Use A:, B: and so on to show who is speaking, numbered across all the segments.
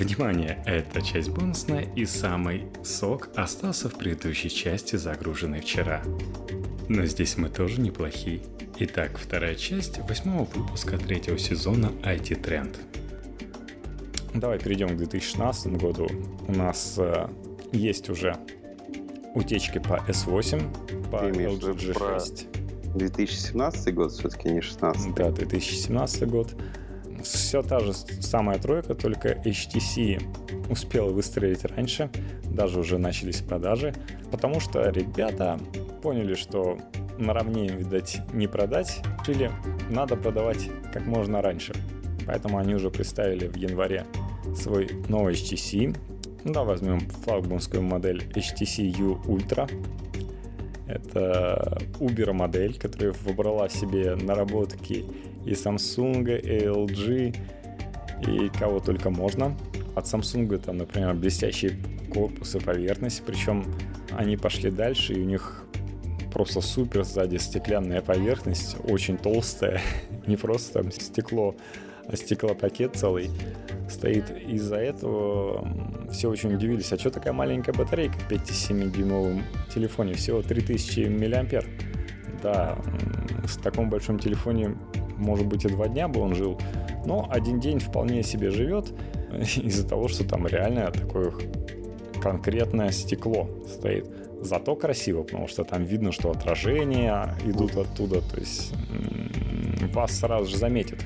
A: Внимание, эта часть бонусная и самый сок остался в предыдущей части, загруженной вчера. Но здесь мы тоже неплохие. Итак, вторая часть восьмого выпуска третьего сезона IT Trend.
B: Давай перейдем к 2016 году. У нас э, есть уже утечки по S8, по LG G6.
C: 2017 год, все-таки не 16.
B: Да, 2017 год. Все та же самая тройка, только HTC успел выстрелить раньше, даже уже начались продажи, потому что ребята поняли, что наравне, видать, не продать, решили, надо продавать как можно раньше. Поэтому они уже представили в январе свой новый HTC. Ну да, возьмем флагманскую модель HTC U Ultra. Это Uber модель, которая выбрала себе наработки и Samsung, и LG, и кого только можно. От Samsung там, например, блестящий корпус и поверхность, причем они пошли дальше, и у них просто супер сзади стеклянная поверхность, очень толстая, не просто там стекло, стеклопакет целый стоит. Из-за этого все очень удивились, а что такая маленькая батарейка в 5,7-дюймовом телефоне, всего 3000 мАh. Да, с таком большом телефоне, может быть, и два дня бы он жил, но один день вполне себе живет из-за того, что там реально такое конкретное стекло стоит. Зато красиво, потому что там видно, что отражения идут оттуда, то есть вас сразу же заметит.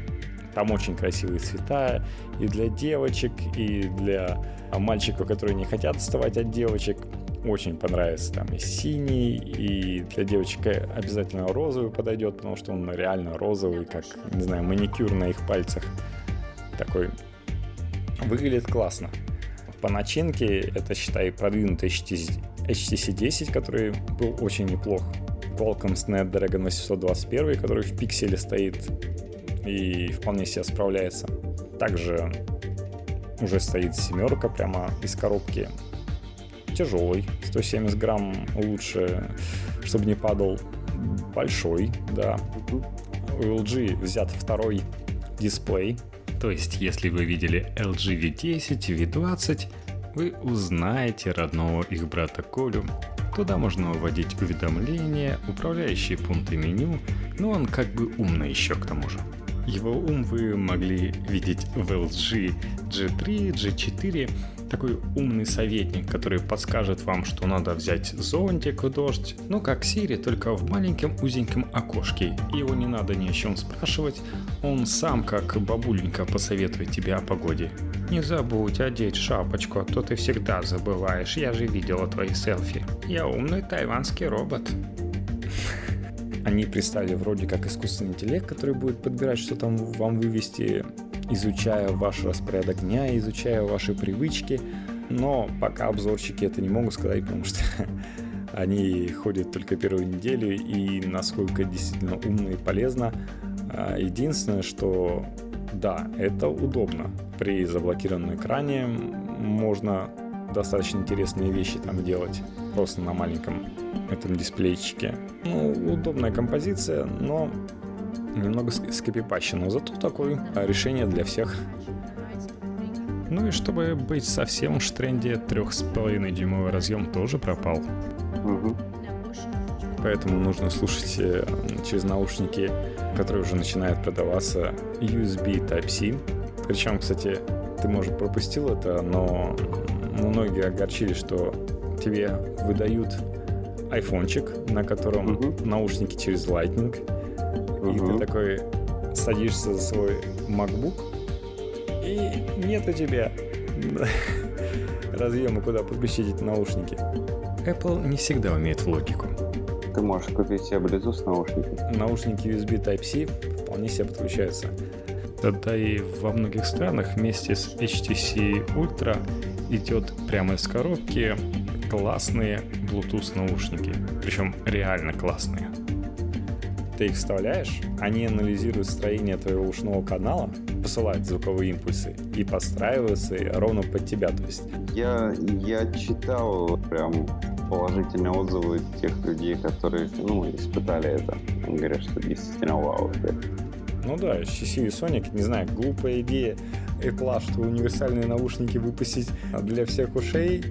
B: Там очень красивые цвета и для девочек, и для мальчиков, которые не хотят отставать от девочек. Очень понравится там и синий, и для девочек обязательно розовый подойдет, потому что он реально розовый, как, не знаю, маникюр на их пальцах. Такой выглядит классно. По начинке это, считай, продвинутый HTC, HTC 10, который был очень неплох. Qualcomm Snapdragon 821, который в пикселе стоит и вполне себе справляется. Также уже стоит семерка прямо из коробки. Тяжелый, 170 грамм лучше, чтобы не падал. Большой, да. У LG взят второй дисплей.
A: То есть, если вы видели LG V10, V20, вы узнаете родного их брата Колю. Туда можно вводить уведомления, управляющие пункты меню, но он как бы умный еще к тому же. Его ум вы могли видеть в LG G3, G4. Такой умный советник, который подскажет вам, что надо взять зонтик в дождь. Ну, как Siri, только в маленьком узеньком окошке. Его не надо ни о чем спрашивать. Он сам, как бабуленька, посоветует тебе о погоде. Не забудь одеть шапочку, а то ты всегда забываешь. Я же видела твои селфи. Я умный тайванский робот.
B: Они представили вроде как искусственный интеллект, который будет подбирать, что там вам вывести, изучая ваш распорядок дня, изучая ваши привычки. Но пока обзорщики это не могут сказать, потому что они ходят только первую неделю и насколько действительно умно и полезно. А, единственное, что да, это удобно. При заблокированном экране можно достаточно интересные вещи там делать просто на маленьком этом дисплейчике. Ну, удобная композиция, но немного скопипащено. Зато такое решение для всех. Ну и чтобы быть совсем в тренде, 3,5 дюймовый разъем тоже пропал. Угу. Поэтому нужно слушать э, через наушники, которые уже начинают продаваться USB Type-C. Причем, кстати, ты, может, пропустил это, но многие огорчились, что тебе выдают айфончик, на котором uh-huh. наушники через Lightning, uh-huh. и ты такой садишься за свой MacBook, и нет у тебя разъема, куда подключить эти наушники.
A: Apple не всегда умеет в логику.
C: Ты можешь купить себе Bluetooth наушники.
B: Наушники USB Type-C вполне себе подключаются.
A: Да и во многих странах вместе с HTC Ultra идет прямо из коробки классные Bluetooth наушники. Причем реально классные.
B: Ты их вставляешь, они анализируют строение твоего ушного канала, посылают звуковые импульсы и подстраиваются ровно под тебя. То есть...
C: я, я читал прям положительные отзывы тех людей, которые ну, испытали это. Они говорят, что действительно вау.
B: Ну да, HTC и Sonic, не знаю, глупая идея Apple, что универсальные наушники выпустить для всех ушей,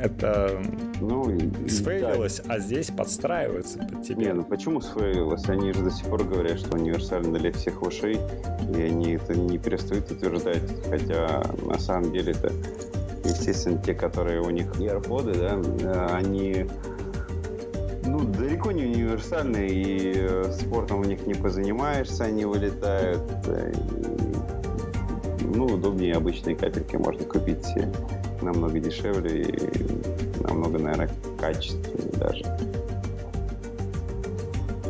B: это ну, сфейлилось, да. а здесь подстраивается под тебя.
C: Не, ну почему сфейлилось? Они же до сих пор говорят, что универсально для всех ушей, и они это не перестают утверждать, хотя на самом деле это, естественно, те, которые у них AirPods, да, э, они ну, далеко не универсальные, и э, спортом у них не позанимаешься, они вылетают. Э, ну, удобнее обычные капельки можно купить намного дешевле и намного, наверное, качественнее даже.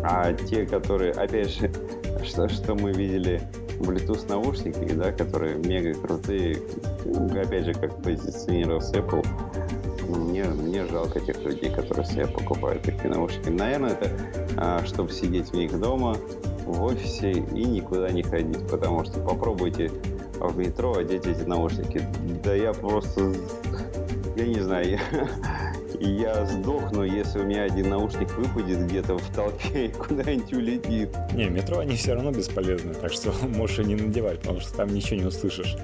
C: А те, которые, опять же, что, что мы видели Bluetooth наушники, да, которые мега крутые, опять же, как позиционировался Apple, мне, мне жалко тех людей, которые себе покупают такие наушники. Наверное, это а, чтобы сидеть в них дома, в офисе и никуда не ходить, потому что попробуйте в метро одеть эти наушники. Да я просто, я не знаю, я, я сдохну, если у меня один наушник выпадет где-то в толпе и куда-нибудь улетит.
B: Не, метро они все равно бесполезны, так что можешь и не надевать, потому что там ничего не услышишь.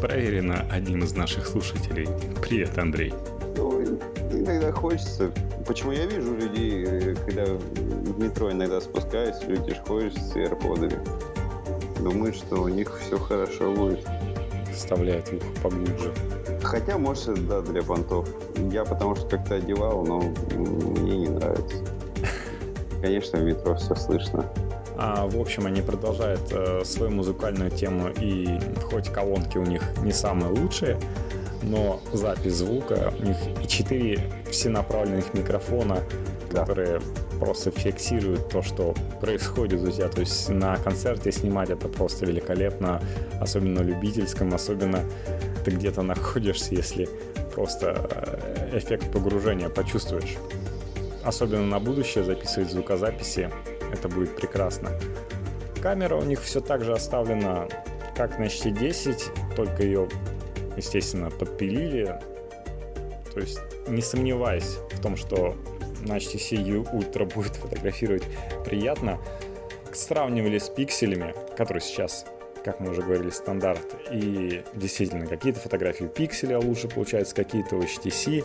A: Проверено одним из наших слушателей. Привет, Андрей.
C: Ну, иногда хочется. Почему я вижу людей, э, когда в метро иногда спускаюсь, люди ходят с AirPod'ами думают, что у них все хорошо будет.
B: Вставляет ухо поглубже.
C: Хотя, может, да, для понтов. Я потому что как-то одевал, но мне не нравится. Конечно, в метро все слышно.
B: А, в общем, они продолжают э, свою музыкальную тему, и хоть колонки у них не самые лучшие, но запись звука, у них и четыре всенаправленных микрофона, да. которые просто фиксирует то, что происходит у тебя. То есть на концерте снимать это просто великолепно, особенно любительском, особенно ты где-то находишься, если просто э, эффект погружения почувствуешь. Особенно на будущее записывать звукозаписи, это будет прекрасно. Камера у них все так же оставлена, как на HT10, только ее, естественно, подпилили. То есть не сомневаясь в том, что на HTC Ultra будет фотографировать приятно. Сравнивали с пикселями, которые сейчас как мы уже говорили, стандарт. И действительно, какие-то фотографии пикселя лучше получаются, какие-то у HTC.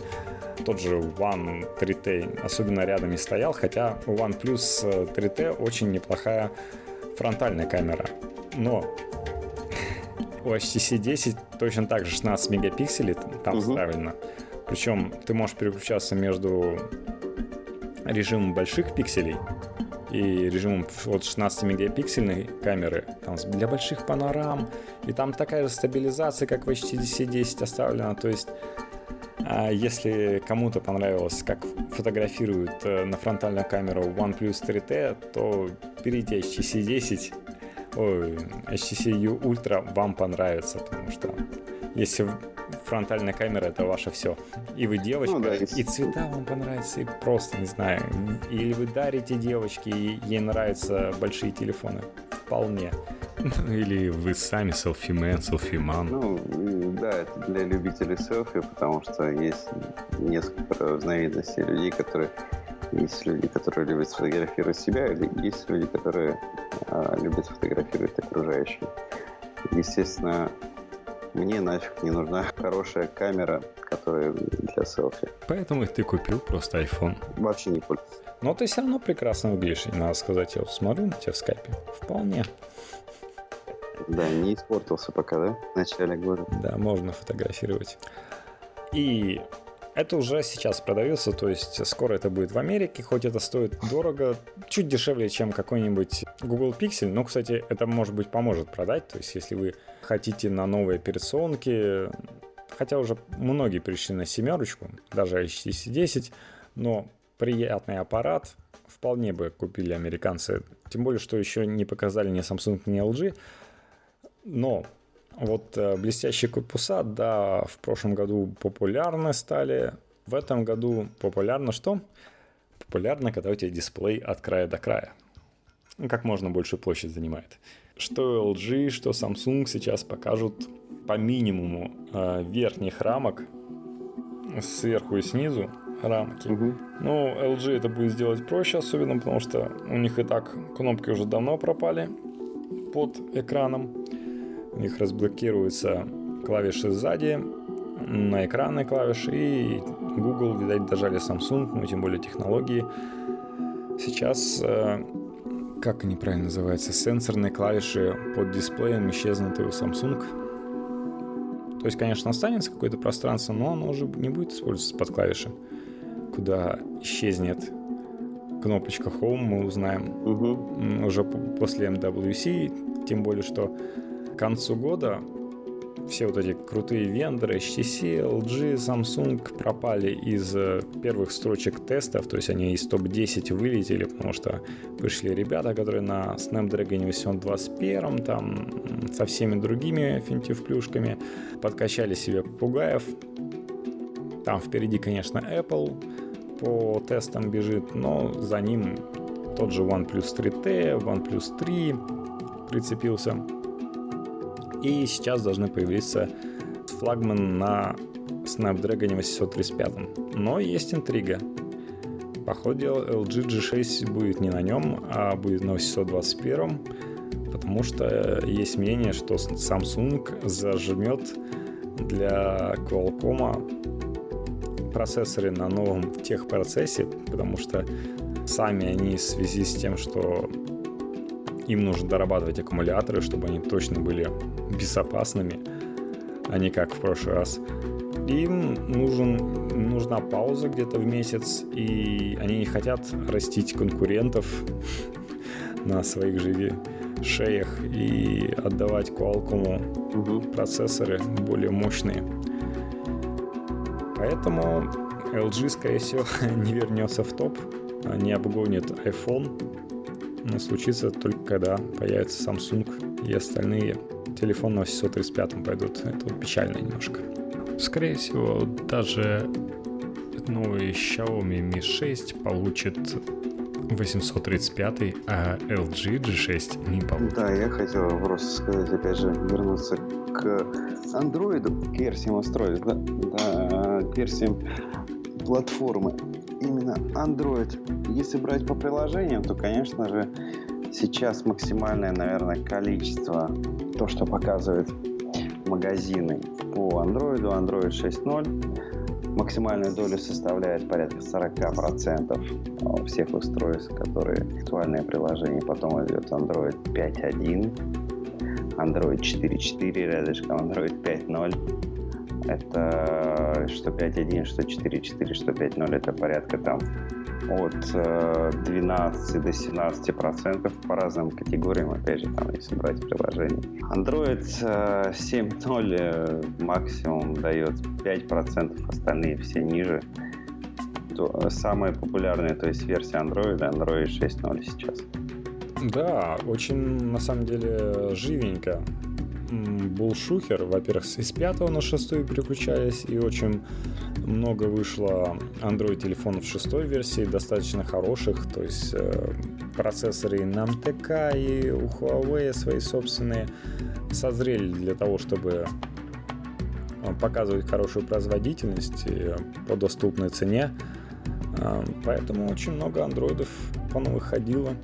B: Тот же One 3T особенно рядом не стоял, хотя у OnePlus 3T очень неплохая фронтальная камера. Но у HTC 10 точно так же 16 мегапикселей там угу. Причем ты можешь переключаться между режимом больших пикселей и режимом вот 16 мегапиксельной камеры там, для больших панорам. И там такая же стабилизация, как в HTC 10 оставлена. То есть а если кому-то понравилось, как фотографируют э, на фронтальную камеру OnePlus 3T, то берите HTC 10, ой, HTC U Ultra вам понравится, потому что если фронтальная камера это ваше все. И вы девочка, ну, да, и... и цвета вам понравятся, и просто, не знаю, или вы дарите девочке, и ей нравятся большие телефоны. Вполне.
A: Или вы сами селфимен, селфиман.
C: Ну, да, это для любителей селфи, потому что есть несколько разновидностей людей, которые есть люди, которые любят сфотографировать себя, или есть люди, которые а, любят фотографировать окружающих. Естественно, мне нафиг не нужна хорошая камера, которая для селфи.
A: Поэтому ты купил просто iPhone.
C: Вообще не пользуюсь.
B: Но ты все равно прекрасно выглядишь, надо сказать, я вот смотрю на тебя в скайпе. Вполне.
C: Да, не испортился пока, да? В начале года.
B: Да, можно фотографировать. И это уже сейчас продается, то есть скоро это будет в Америке, хоть это стоит дорого, чуть дешевле, чем какой-нибудь Google Pixel, но, кстати, это, может быть, поможет продать, то есть если вы хотите на новые операционки, хотя уже многие пришли на семерочку, даже HTC 10, но приятный аппарат вполне бы купили американцы, тем более, что еще не показали ни Samsung, ни LG, но вот э, блестящие корпуса, да, в прошлом году популярны стали. В этом году популярно что? Популярно, когда у тебя дисплей от края до края. Как можно большую площадь занимает. Что LG, что Samsung сейчас покажут по минимуму э, верхних рамок сверху и снизу рамки. Угу. Ну, LG это будет сделать проще, особенно потому что у них и так кнопки уже давно пропали. под экраном. У них разблокируются клавиши сзади, на экранной клавиши, и Google, видать, дожали Samsung, ну, тем более технологии. Сейчас, э, как они правильно называются, сенсорные клавиши под дисплеем исчезнуты у Samsung. То есть, конечно, останется какое-то пространство, но оно уже не будет использоваться под клавиши, куда исчезнет кнопочка Home, мы узнаем угу. уже после MWC, тем более, что к концу года все вот эти крутые вендоры, HTC, LG, Samsung пропали из э, первых строчек тестов, то есть они из топ-10 вылетели, потому что вышли ребята, которые на Snapdragon 821, там со всеми другими финтиф-плюшками подкачали себе попугаев. Там впереди, конечно, Apple по тестам бежит, но за ним тот же OnePlus 3T, OnePlus 3 прицепился. И сейчас должны появиться флагман на Snapdragon 835. Но есть интрига. По ходу LG G6 будет не на нем, а будет на 821, потому что есть мнение, что Samsung зажмет для Qualcomm процессоры на новом техпроцессе, потому что сами они в связи с тем, что им нужно дорабатывать аккумуляторы, чтобы они точно были безопасными, а не как в прошлый раз. Им нужен, нужна пауза где-то в месяц, и они не хотят растить конкурентов на своих же шеях и отдавать Qualcomm угу. процессоры более мощные. Поэтому LG, скорее всего, не вернется в топ, не обгонит iPhone, случится только когда появится Samsung и остальные телефоны на 835 пойдут. Это вот печально немножко.
A: Скорее всего, даже новый Xiaomi Mi 6 получит 835, а LG G6 не получит.
C: Да, я хотел просто сказать, опять же, вернуться к Android, к версиям устройств, да, да, к версиям платформы именно Android. Если брать по приложениям, то, конечно же, сейчас максимальное, наверное, количество, то, что показывают магазины по Android, Android 6.0, максимальная доля составляет порядка 40% всех устройств, которые актуальные приложения. Потом идет Android 5.1, Android 4.4 рядышком, Android 5.0 это что 5.1, что 4.4, что 5.0, это порядка там от 12 э, до 17 процентов по разным категориям, опять же, там, если брать приложение. Android 7.0 э, э, максимум дает 5 процентов, остальные все ниже. Самая популярная, то есть версия Android, Android 6.0 сейчас.
B: Да, очень на самом деле живенько был шухер. Во-первых, с 5 на 6 переключались, и очень много вышло Android телефонов шестой версии, достаточно хороших, то есть э, процессоры и МТК, и у Huawei свои собственные созрели для того, чтобы э, показывать хорошую производительность по доступной цене. Э, поэтому очень много андроидов выходило.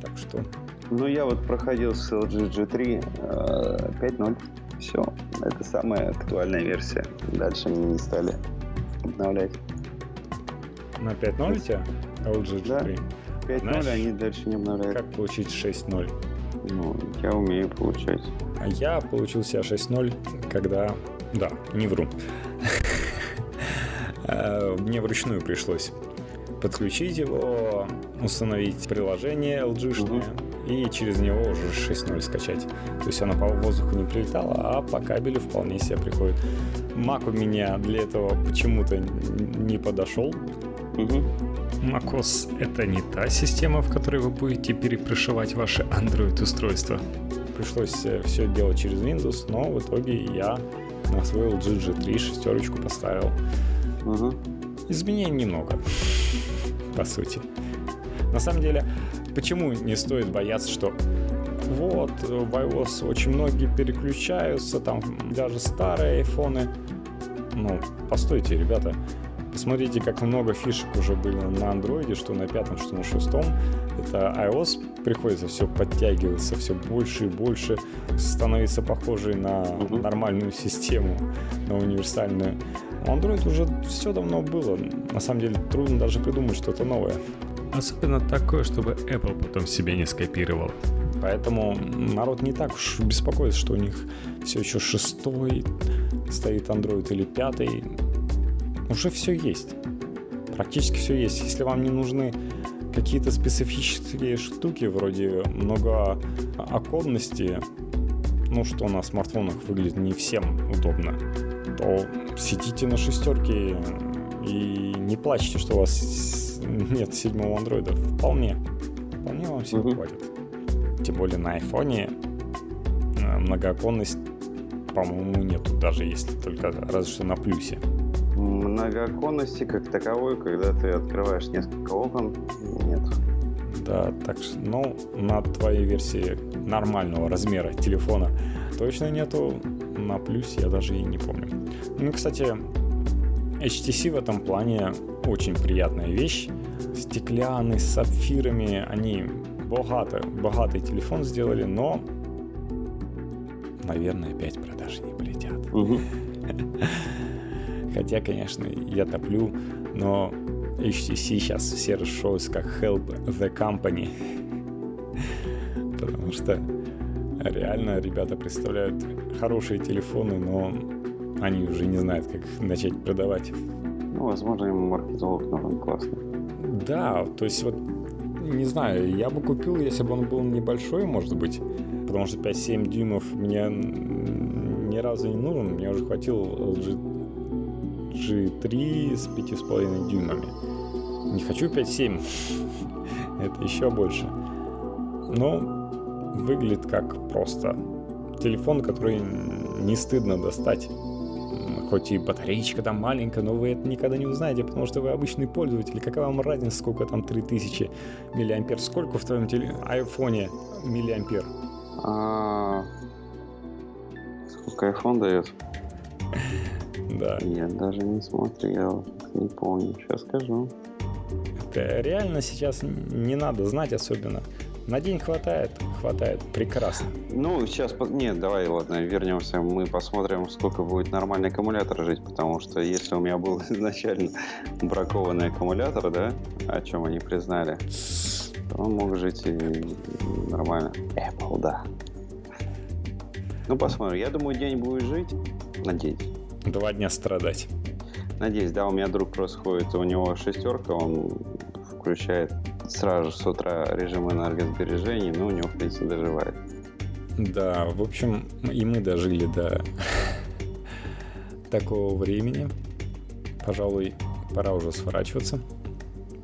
B: Так что
C: ну, я вот проходил с LG G3 5.0. Все, это самая актуальная версия. Дальше мне не стали обновлять.
B: На 5.0 у тебя LG G3?
C: Да, 5.0 они дальше не обновляют.
B: Как получить 6.0?
C: Ну, я умею получать.
B: А я получил себя 6.0, когда... Да, не вру. Э, мне вручную пришлось подключить его, установить приложение LG-шное, и через него уже 6.0 скачать. То есть она по воздуху не прилетала, а по кабелю вполне себе приходит. Mac у меня для этого почему-то не подошел.
A: Угу. macOS — это не та система, в которой вы будете перепрошивать ваши Android-устройства.
B: Пришлось э, все делать через Windows, но в итоге я на свой LG G3 шестерочку поставил. Угу. Изменений немного, по сути. На самом деле, Почему не стоит бояться, что вот, в iOS очень многие переключаются, там даже старые айфоны. Ну, постойте, ребята, Посмотрите, как много фишек уже были на андроиде, что на пятом, что на шестом. Это iOS приходится все подтягиваться, все больше и больше, становиться похожей на нормальную систему, на универсальную. У Android уже все давно было. На самом деле трудно даже придумать что-то новое.
A: Особенно такое, чтобы Apple потом себе не скопировал.
B: Поэтому народ не так уж беспокоится, что у них все еще шестой стоит Android или пятый уже все есть. Практически все есть. Если вам не нужны какие-то специфические штуки вроде многооконности, ну что на смартфонах выглядит не всем удобно, то сидите на шестерке и не плачьте, что у вас нет седьмого андроида. Вполне. Вполне вам всего угу. хватит. Тем более на айфоне э, многооконность, по-моему, нету, даже если только разве что на плюсе
C: многооконности как таковой, когда ты открываешь несколько окон, нет.
B: Да, так что, ну, на твоей версии нормального размера телефона точно нету. На плюс я даже и не помню. Ну, кстати, HTC в этом плане очень приятная вещь. Стеклянный, с сапфирами. Они богато, богатый телефон сделали, но, наверное, опять продажи не полетят. Угу. Хотя, конечно, я топлю, но HTC сейчас все расшелся как Help the Company. Потому что реально ребята представляют хорошие телефоны, но они уже не знают, как начать продавать.
C: Ну, возможно, ему маркетолог нужен классный.
B: Да, то есть вот, не знаю, я бы купил, если бы он был небольшой, может быть, потому что 5-7 дюймов мне ни разу не нужен, мне уже хватил LG G3 с 5,5 дюймами. Не хочу 5,7, это еще больше. Но выглядит как просто телефон, который не стыдно достать. Хоть и батареечка там маленькая, но вы это никогда не узнаете, потому что вы обычный пользователь. Какая вам разница, сколько там 3000 миллиампер? Сколько в твоем теле... айфоне миллиампер? А...
C: Сколько iPhone дает?
B: Да.
C: Я даже не смотрел, не помню. Сейчас скажу.
B: Это реально сейчас не надо знать особенно. На день хватает, хватает, прекрасно.
C: Ну, сейчас, нет, давай, ладно, вернемся, мы посмотрим, сколько будет нормальный аккумулятор жить, потому что если у меня был изначально бракованный аккумулятор, да, о чем они признали, то он мог жить и нормально. Apple, да. Ну, посмотрим. Я думаю, день будет жить. Надеюсь
B: два дня страдать.
C: Надеюсь, да, у меня друг происходит, у него шестерка, он включает сразу с утра режим энергосбережения, но у него, в принципе, доживает.
B: Да, в общем, и мы дожили до такого времени. Пожалуй, пора уже сворачиваться,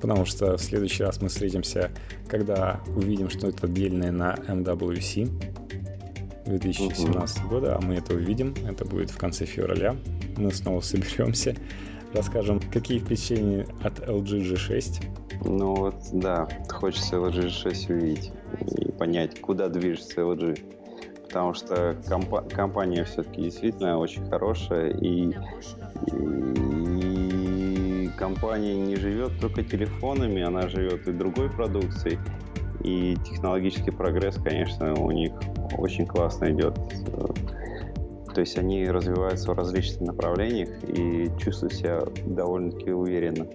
B: потому что в следующий раз мы встретимся, когда увидим, что это отдельное на MWC. 2017 угу. года, а мы это увидим. Это будет в конце февраля. Мы снова соберемся, расскажем, какие впечатления от LG G6.
C: Ну вот, да, хочется LG G6 увидеть и понять, куда движется LG. Потому что компа- компания все-таки действительно очень хорошая, и, и компания не живет только телефонами, она живет и другой продукцией. И технологический прогресс, конечно, у них очень классно идет. То есть они развиваются в различных направлениях и чувствуют себя довольно-таки уверенно.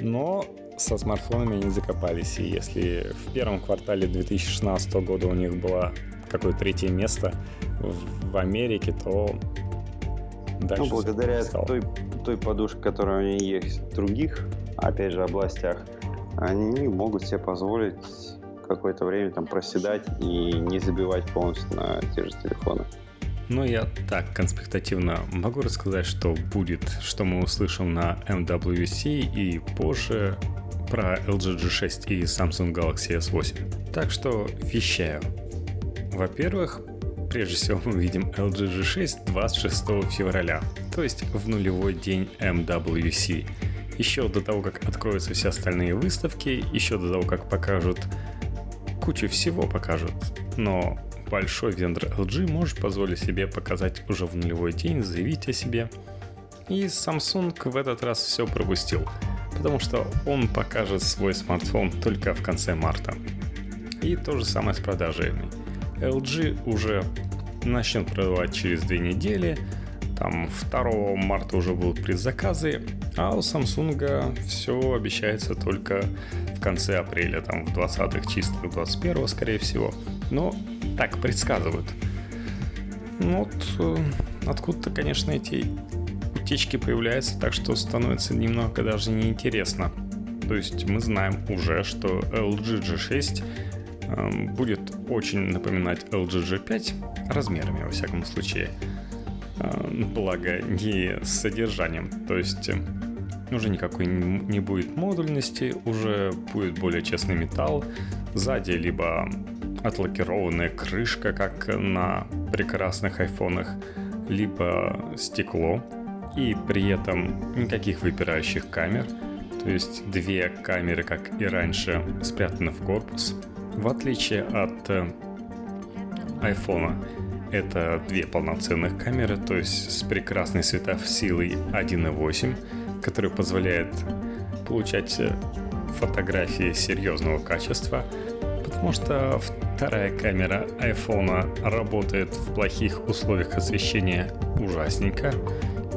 B: Но со смартфонами они закопались. И если в первом квартале 2016 года у них было какое-то третье место в Америке, то
C: дальше ну, благодаря той, той подушке, которая у них есть в других, опять же, областях, они могут себе позволить какое-то время там проседать и не забивать полностью на те же телефоны.
A: Ну, я так конспектативно могу рассказать, что будет, что мы услышим на MWC и позже про LG G6 и Samsung Galaxy S8. Так что вещаю. Во-первых, прежде всего мы увидим LG G6 26 февраля, то есть в нулевой день MWC. Еще до того, как откроются все остальные выставки, еще до того, как покажут кучу всего покажут, но большой вендор LG может позволить себе показать уже в нулевой день, заявить о себе.
B: И Samsung в этот раз все пропустил, потому что он покажет свой смартфон только в конце марта. И то же самое с продажами. LG уже начнет продавать через две недели, там 2 марта уже будут предзаказы, а у Samsung все обещается только в конце апреля, там в 20-х чистых, 21 скорее всего. Но так предсказывают. Ну вот э, откуда-то, конечно, эти утечки появляются, так что становится немного даже неинтересно. То есть мы знаем уже, что LG G6 э, будет очень напоминать LG G5 размерами, во всяком случае. Э, благо, не с содержанием. То есть э, уже никакой не будет модульности, уже будет более честный металл. Сзади либо отлакированная крышка, как на прекрасных айфонах, либо стекло, и при этом никаких выпирающих камер, то есть две камеры, как и раньше, спрятаны в корпус. В отличие от э, айфона, это две полноценных камеры, то есть с прекрасной светосилой 1.8, который позволяет получать э, фотографии серьезного качества, потому что вторая камера iPhone работает в плохих условиях освещения ужасненько,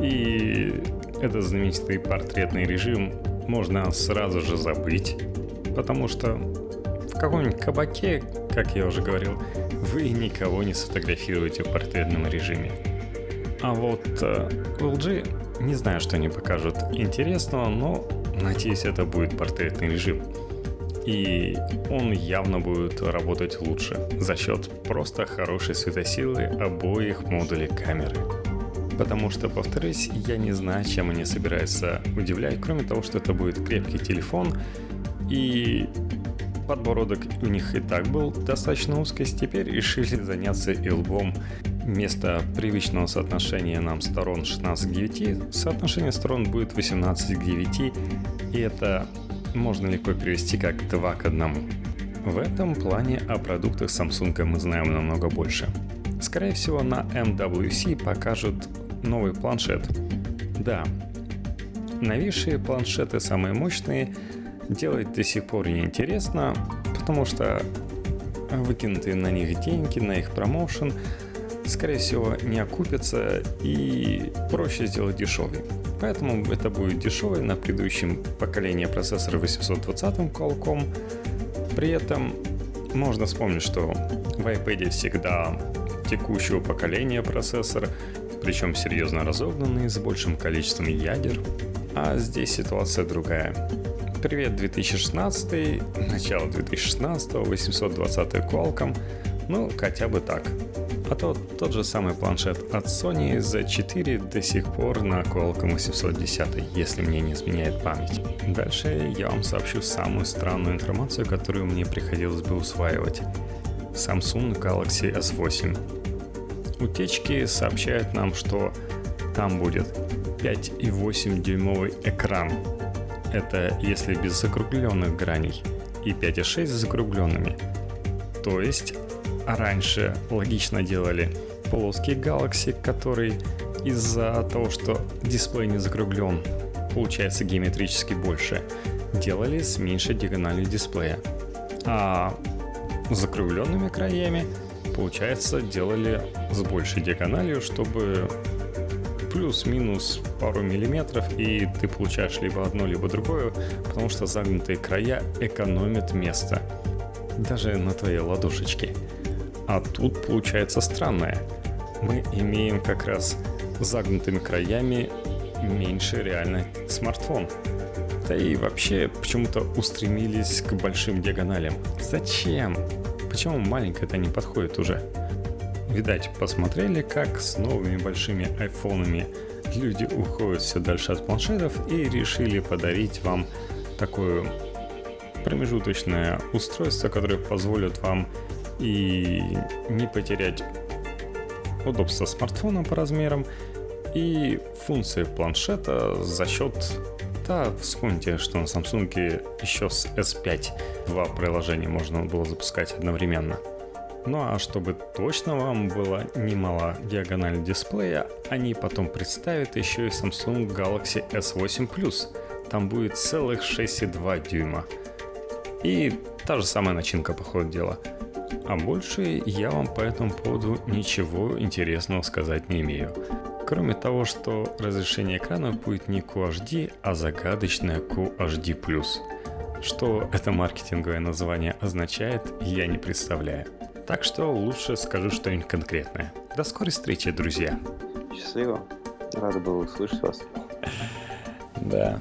B: и этот знаменитый портретный режим можно сразу же забыть, потому что в каком-нибудь кабаке, как я уже говорил, вы никого не сфотографируете в портретном режиме. А вот э, LG не знаю, что они покажут интересного, но надеюсь, это будет портретный режим. И он явно будет работать лучше за счет просто хорошей светосилы обоих модулей камеры. Потому что, повторюсь, я не знаю, чем они собираются удивлять, кроме того, что это будет крепкий телефон и подбородок у них и так был достаточно узкий, теперь решили заняться и лбом. Вместо привычного соотношения нам сторон 16 к 9, соотношение сторон будет 18 к 9, и это можно легко перевести как 2 к 1. В этом плане о продуктах Samsung мы знаем намного больше. Скорее всего, на MWC покажут новый планшет. Да, новейшие планшеты самые мощные – делать до сих пор неинтересно, потому что выкинутые на них деньги, на их промоушен, скорее всего, не окупятся и проще сделать дешевый. Поэтому это будет дешевый на предыдущем поколении процессора 820 Qualcomm. При этом можно вспомнить, что в iPad всегда текущего поколения процессор, причем серьезно разогнанный, с большим количеством ядер. А здесь ситуация другая. Привет 2016, начало 2016, 820 Qualcomm, ну хотя бы так. А то тот же самый планшет от Sony Z4 до сих пор на Qualcomm 810, если мне не изменяет память. Дальше я вам сообщу самую странную информацию, которую мне приходилось бы усваивать. Samsung Galaxy S8. Утечки сообщают нам, что там будет 5,8 дюймовый экран это если без закругленных граней, и 5,6 с закругленными. То есть раньше логично делали плоский Galaxy, который из-за того, что дисплей не закруглен, получается геометрически больше, делали с меньшей диагональю дисплея. А закругленными краями, получается, делали с большей диагональю, чтобы плюс-минус пару миллиметров, и ты получаешь либо одно, либо другое, потому что загнутые края экономят место. Даже на твоей ладошечке. А тут получается странное. Мы имеем как раз загнутыми краями меньше реально смартфон. Да и вообще почему-то устремились к большим диагоналям. Зачем? Почему маленькое это не подходит уже? Видать, посмотрели, как с новыми большими айфонами люди уходят все дальше от планшетов и решили подарить вам такое промежуточное устройство, которое позволит вам и не потерять удобство смартфона по размерам и функции планшета за счет да, вспомните, что на Samsung еще с S5 два приложения можно было запускать одновременно. Ну а чтобы точно вам было немало диагональ дисплея, они потом представят еще и Samsung Galaxy S8 Plus. Там будет целых 6,2 дюйма. И та же самая начинка по ходу дела. А больше я вам по этому поводу ничего интересного сказать не имею. Кроме того, что разрешение экрана будет не QHD, а загадочное QHD+. Что это маркетинговое название означает, я не представляю. Так что лучше скажу что-нибудь конкретное. До скорой встречи, друзья.
C: Счастливо. Рад был услышать вас.
D: Да.